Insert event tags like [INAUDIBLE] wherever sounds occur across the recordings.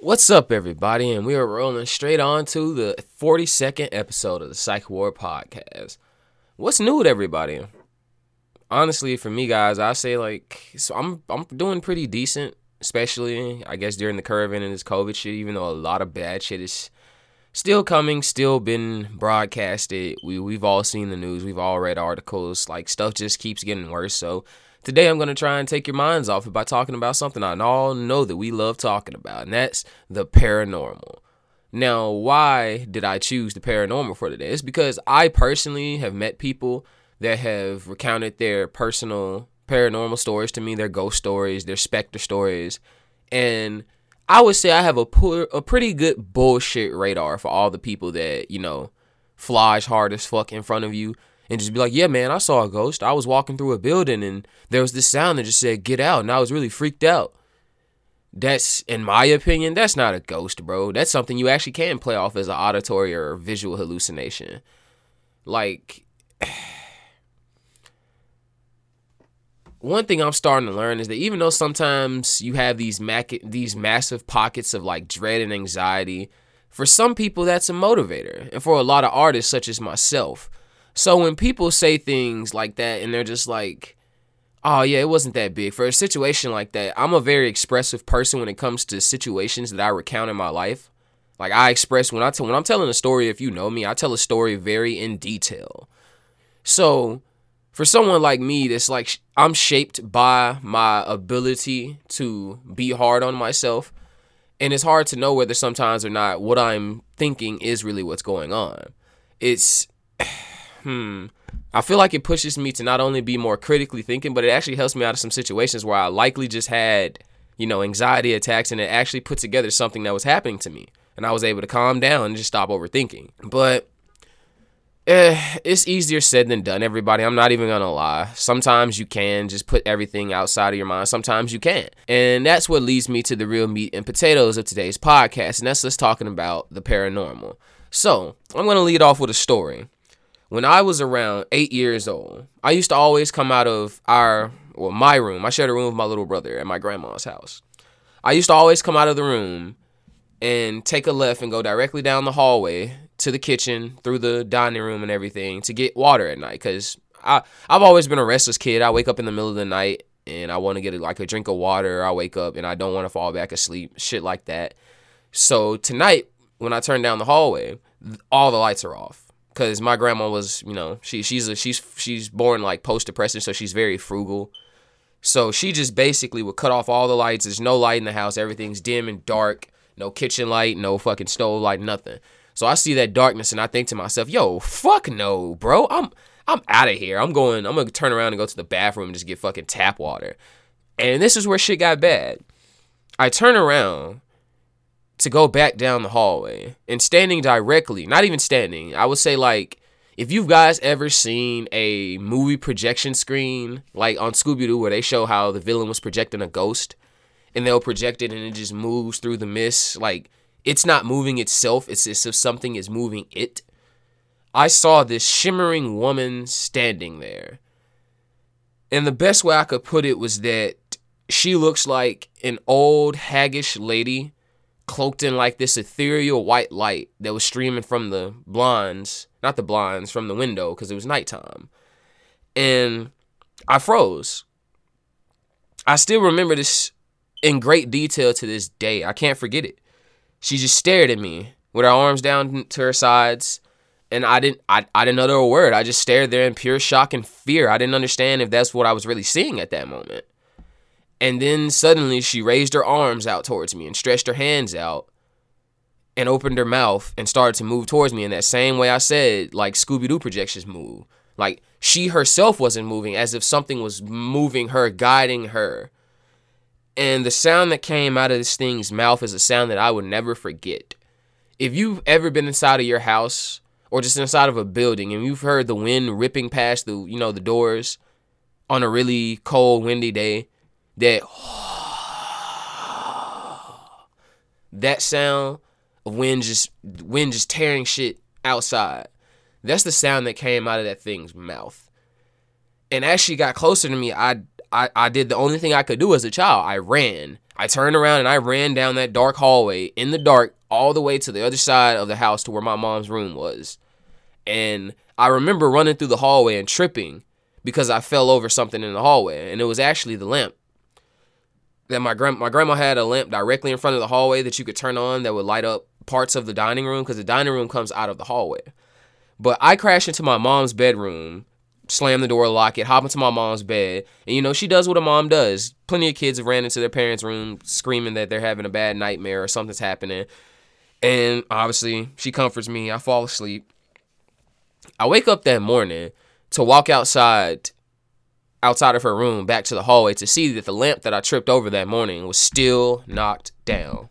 What's up, everybody? And we are rolling straight on to the 42nd episode of the Psych Ward Podcast. What's new with everybody? Honestly, for me, guys, I say like so I'm I'm doing pretty decent, especially I guess during the curve and this COVID shit. Even though a lot of bad shit is still coming, still been broadcasted. We we've all seen the news, we've all read articles. Like stuff just keeps getting worse. So Today, I'm going to try and take your minds off it by talking about something I all know that we love talking about, and that's the paranormal. Now, why did I choose the paranormal for today? It's because I personally have met people that have recounted their personal paranormal stories to me, their ghost stories, their specter stories, and I would say I have a poor, a pretty good bullshit radar for all the people that you know flies hard as fuck in front of you and just be like, yeah, man, I saw a ghost. I was walking through a building and there was this sound that just said, get out. And I was really freaked out. That's, in my opinion, that's not a ghost, bro. That's something you actually can play off as an auditory or visual hallucination. Like, [SIGHS] one thing I'm starting to learn is that even though sometimes you have these mac- these massive pockets of like dread and anxiety, for some people that's a motivator, and for a lot of artists such as myself, so when people say things like that and they're just like, oh yeah, it wasn't that big. For a situation like that, I'm a very expressive person when it comes to situations that I recount in my life. Like I express when I tell when I'm telling a story, if you know me, I tell a story very in detail. So for someone like me that's like I'm shaped by my ability to be hard on myself and it's hard to know whether sometimes or not what I'm thinking is really what's going on. It's hmm, I feel like it pushes me to not only be more critically thinking, but it actually helps me out of some situations where I likely just had, you know, anxiety attacks and it actually put together something that was happening to me. And I was able to calm down and just stop overthinking. But eh, it's easier said than done, everybody. I'm not even gonna lie. Sometimes you can just put everything outside of your mind. Sometimes you can't. And that's what leads me to the real meat and potatoes of today's podcast. And that's us talking about the paranormal. So I'm gonna lead off with a story when I was around eight years old, I used to always come out of our, well, my room. I shared a room with my little brother at my grandma's house. I used to always come out of the room and take a left and go directly down the hallway to the kitchen, through the dining room and everything to get water at night. Because I, I've always been a restless kid. I wake up in the middle of the night and I want to get like a drink of water. I wake up and I don't want to fall back asleep, shit like that. So tonight, when I turn down the hallway, all the lights are off because my grandma was, you know, she she's a, she's she's born like post depressive, so she's very frugal. So she just basically would cut off all the lights. There's no light in the house. Everything's dim and dark. No kitchen light, no fucking stove light, nothing. So I see that darkness and I think to myself, yo, fuck no, bro. I'm I'm out of here. I'm going, I'm gonna turn around and go to the bathroom and just get fucking tap water. And this is where shit got bad. I turn around to go back down the hallway and standing directly, not even standing, I would say like if you guys ever seen a movie projection screen like on Scooby Doo where they show how the villain was projecting a ghost and they'll project it and it just moves through the mist, like it's not moving itself, it's as if something is moving it. I saw this shimmering woman standing there. And the best way I could put it was that she looks like an old haggish lady cloaked in like this ethereal white light that was streaming from the blinds, not the blinds, from the window because it was nighttime. And I froze. I still remember this in great detail to this day. I can't forget it. She just stared at me with her arms down to her sides. And I didn't I, I didn't utter a word. I just stared there in pure shock and fear. I didn't understand if that's what I was really seeing at that moment. And then suddenly she raised her arms out towards me and stretched her hands out and opened her mouth and started to move towards me in that same way I said, like Scooby Doo projections move. Like she herself wasn't moving, as if something was moving her, guiding her. And the sound that came out of this thing's mouth is a sound that I would never forget. If you've ever been inside of your house or just inside of a building and you've heard the wind ripping past the, you know, the doors on a really cold, windy day, that that sound of wind just wind just tearing shit outside. That's the sound that came out of that thing's mouth. And as she got closer to me, I, I I did the only thing I could do as a child. I ran. I turned around and I ran down that dark hallway in the dark all the way to the other side of the house to where my mom's room was. And I remember running through the hallway and tripping because I fell over something in the hallway, and it was actually the lamp. That my grand my grandma had a lamp directly in front of the hallway that you could turn on that would light up parts of the dining room because the dining room comes out of the hallway. But I crashed into my mom's bedroom, slam the door, lock it, hop into my mom's bed, and you know she does what a mom does. Plenty of kids have ran into their parents' room screaming that they're having a bad nightmare or something's happening. And obviously, she comforts me. I fall asleep. I wake up that morning to walk outside outside of her room back to the hallway to see that the lamp that I tripped over that morning was still knocked down.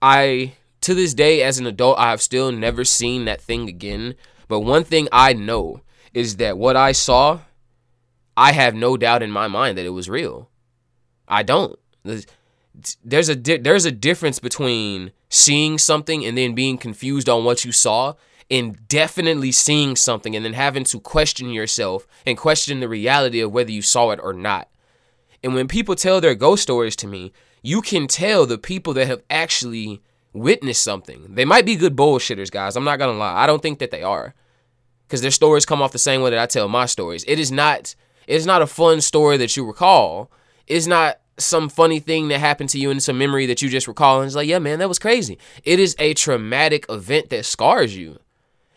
I to this day as an adult I have still never seen that thing again, but one thing I know is that what I saw I have no doubt in my mind that it was real. I don't. There's a there's a difference between seeing something and then being confused on what you saw in definitely seeing something and then having to question yourself and question the reality of whether you saw it or not. And when people tell their ghost stories to me, you can tell the people that have actually witnessed something. They might be good bullshitters, guys. I'm not going to lie. I don't think that they are. Cuz their stories come off the same way that I tell my stories. It is not it is not a fun story that you recall. It's not some funny thing that happened to you in some memory that you just recall and it's like, yeah, man, that was crazy. It is a traumatic event that scars you.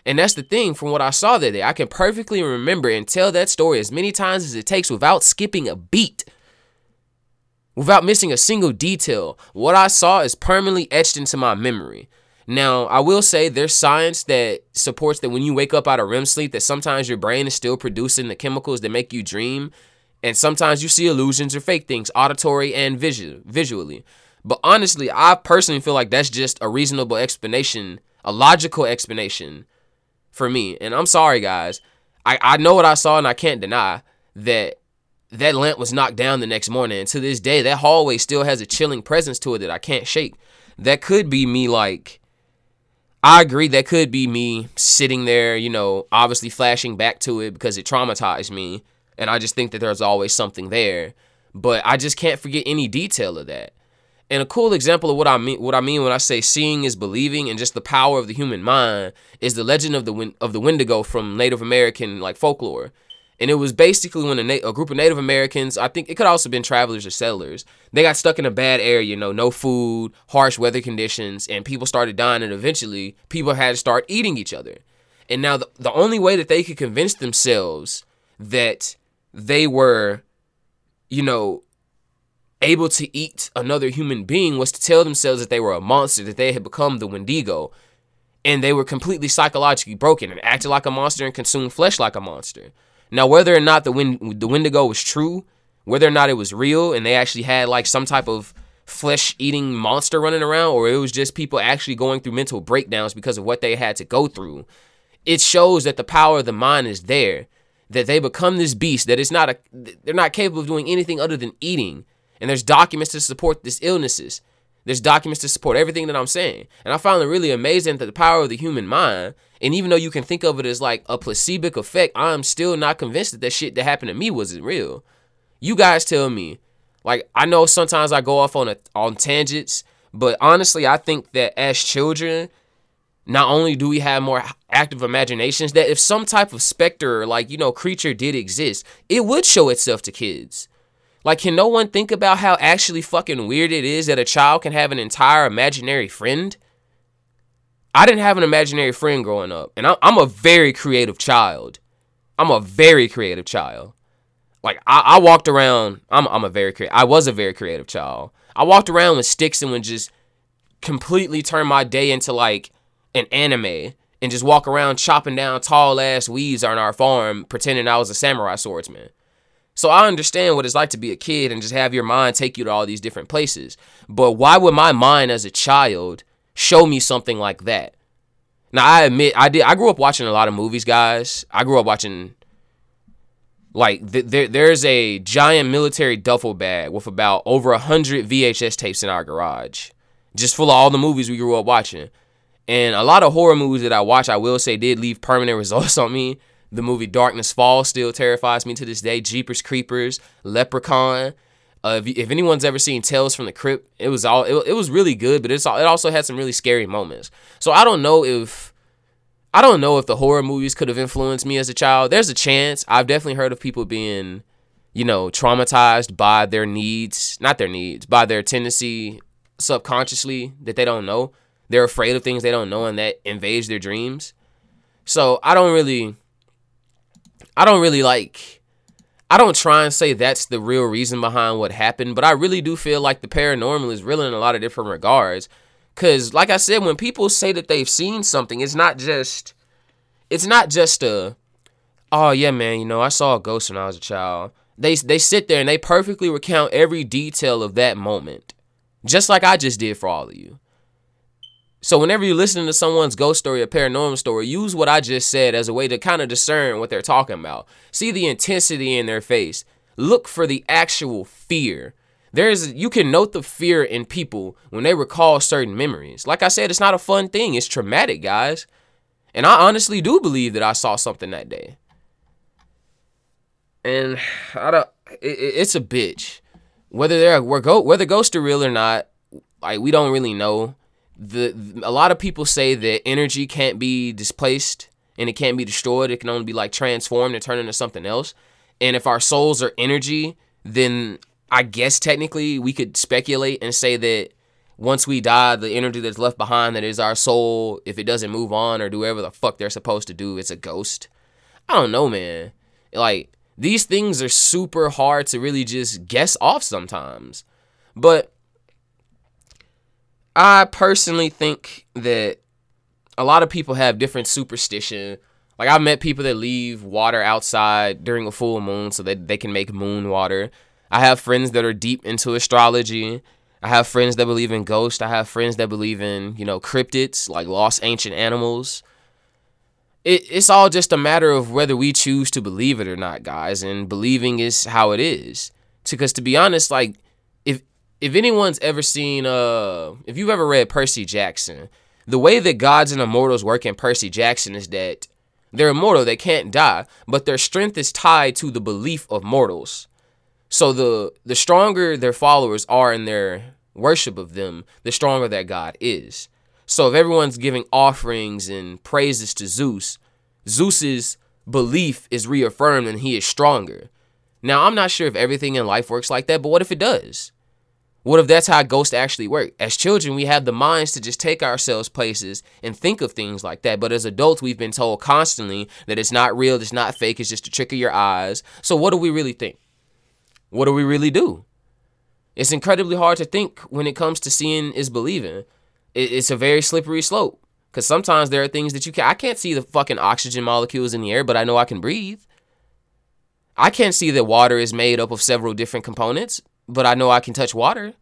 And that's the thing from what I saw that day. I can perfectly remember and tell that story as many times as it takes without skipping a beat, without missing a single detail. What I saw is permanently etched into my memory. Now, I will say there's science that supports that when you wake up out of REM sleep, that sometimes your brain is still producing the chemicals that make you dream. And sometimes you see illusions or fake things, auditory and visual, visually. But honestly, I personally feel like that's just a reasonable explanation, a logical explanation for me. And I'm sorry, guys. I, I know what I saw, and I can't deny that that lamp was knocked down the next morning. And to this day, that hallway still has a chilling presence to it that I can't shake. That could be me, like, I agree, that could be me sitting there, you know, obviously flashing back to it because it traumatized me. And I just think that there's always something there. But I just can't forget any detail of that. And a cool example of what I mean what I mean when I say seeing is believing and just the power of the human mind is the legend of the of the Wendigo from Native American like folklore. And it was basically when a, na- a group of Native Americans, I think it could also have been travelers or settlers, they got stuck in a bad area, you know, no food, harsh weather conditions, and people started dying, and eventually people had to start eating each other. And now the, the only way that they could convince themselves that they were, you know, able to eat another human being was to tell themselves that they were a monster, that they had become the Wendigo, and they were completely psychologically broken and acted like a monster and consumed flesh like a monster. Now, whether or not the Win- the Wendigo was true, whether or not it was real, and they actually had like some type of flesh eating monster running around, or it was just people actually going through mental breakdowns because of what they had to go through, it shows that the power of the mind is there. That they become this beast That it's not a they're not capable of doing anything other than eating and there's documents to support these illnesses. There's documents to support everything that I'm saying. And I found it really amazing that the power of the human mind, and even though you can think of it as like a placebo effect, I'm still not convinced that that shit that happened to me wasn't real. You guys tell me. Like I know sometimes I go off on a, on tangents, but honestly, I think that as children, not only do we have more active imaginations, that if some type of specter, like you know, creature did exist, it would show itself to kids. Like, can no one think about how actually fucking weird it is that a child can have an entire imaginary friend? I didn't have an imaginary friend growing up, and I'm a very creative child. I'm a very creative child. Like I, I walked around. I'm I'm a very creative. I was a very creative child. I walked around with sticks and would just completely turn my day into like an anime and just walk around chopping down tall ass weeds on our farm, pretending I was a samurai swordsman. So I understand what it's like to be a kid and just have your mind take you to all these different places. But why would my mind as a child show me something like that? Now I admit I did I grew up watching a lot of movies, guys. I grew up watching like th- there there's a giant military duffel bag with about over a hundred VHS tapes in our garage, just full of all the movies we grew up watching. And a lot of horror movies that I watch, I will say, did leave permanent [LAUGHS] results on me The movie Darkness Falls still terrifies me to this day. Jeepers Creepers, Leprechaun. Uh, if, if, anyone's ever seen Tales from the Crypt, it was all it, it was really good, but it's all, it also had some really scary moments. So I don't know if I don't know if the horror movies could have influenced me as a child. There's a chance. I've definitely heard of people being, you know, traumatized by their needs, not their needs, by their tendency subconsciously that they don't know. They're afraid of things they don't know and that invades their dreams. So I don't really I don't really like I don't try and say that's the real reason behind what happened, but I really do feel like the paranormal is real in a lot of different regards. Cause like I said, when people say that they've seen something, it's not just it's not just a oh yeah man, you know, I saw a ghost when I was a child. They they sit there and they perfectly recount every detail of that moment. Just like I just did for all of you. So whenever you're listening to someone's ghost story or paranormal story, use what I just said as a way to kind of discern what they're talking about. See the intensity in their face. Look for the actual fear. There's you can note the fear in people when they recall certain memories. Like I said, it's not a fun thing. It's traumatic, guys. And I honestly do believe that I saw something that day. And I don't. It, it's a bitch. Whether they're whether ghosts are real or not, like we don't really know the a lot of people say that energy can't be displaced and it can't be destroyed. It can only be like transformed and turned into something else. And if our souls are energy, then I guess technically we could speculate and say that once we die, the energy that's left behind that is our soul, if it doesn't move on or do whatever the fuck they're supposed to do, it's a ghost. I don't know, man. Like these things are super hard to really just guess off sometimes. But I personally think that a lot of people have different superstition. Like I've met people that leave water outside during a full moon so that they can make moon water. I have friends that are deep into astrology. I have friends that believe in ghosts. I have friends that believe in, you know, cryptids, like lost ancient animals. It, it's all just a matter of whether we choose to believe it or not, guys. And believing is how it is. Because to be honest, like if anyone's ever seen uh if you've ever read Percy Jackson, the way that gods and immortals work in Percy Jackson is that they're immortal, they can't die, but their strength is tied to the belief of mortals. So the the stronger their followers are in their worship of them, the stronger that god is. So if everyone's giving offerings and praises to Zeus, Zeus's belief is reaffirmed and he is stronger. Now, I'm not sure if everything in life works like that, but what if it does? What if that's how ghosts actually work? As children, we have the minds to just take ourselves places and think of things like that. But as adults, we've been told constantly that it's not real, it's not fake, it's just a trick of your eyes. So, what do we really think? What do we really do? It's incredibly hard to think when it comes to seeing is believing. It's a very slippery slope because sometimes there are things that you can't. I can't see the fucking oxygen molecules in the air, but I know I can breathe. I can't see that water is made up of several different components, but I know I can touch water.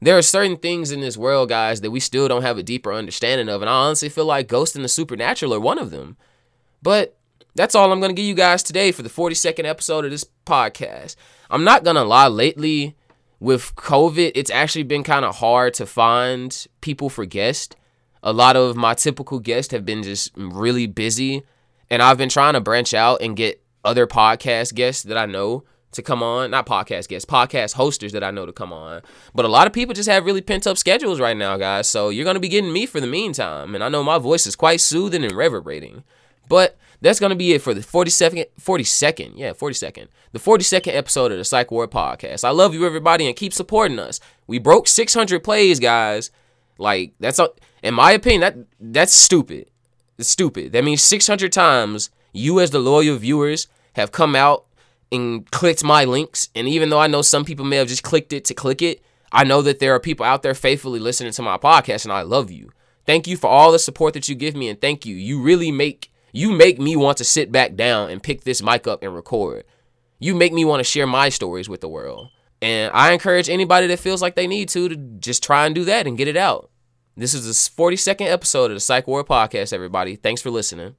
There are certain things in this world, guys, that we still don't have a deeper understanding of. And I honestly feel like Ghost and the Supernatural are one of them. But that's all I'm going to give you guys today for the 42nd episode of this podcast. I'm not going to lie, lately with COVID, it's actually been kind of hard to find people for guests. A lot of my typical guests have been just really busy. And I've been trying to branch out and get other podcast guests that I know to come on. Not podcast guests, podcast hosters that I know to come on. But a lot of people just have really pent up schedules right now, guys. So you're going to be getting me for the meantime. And I know my voice is quite soothing and reverberating. But that's going to be it for the 42nd, 42nd, yeah, 42nd, the 42nd episode of the Psych Ward podcast. I love you, everybody, and keep supporting us. We broke 600 plays, guys. Like, that's, a, in my opinion, that that's stupid. It's stupid. That means 600 times you, as the loyal viewers, have come out and clicked my links. And even though I know some people may have just clicked it to click it, I know that there are people out there faithfully listening to my podcast, and I love you. Thank you for all the support that you give me, and thank you. You really make you make me want to sit back down and pick this mic up and record. You make me want to share my stories with the world. And I encourage anybody that feels like they need to to just try and do that and get it out. This is the 42nd episode of the Psych Ward Podcast, everybody. Thanks for listening.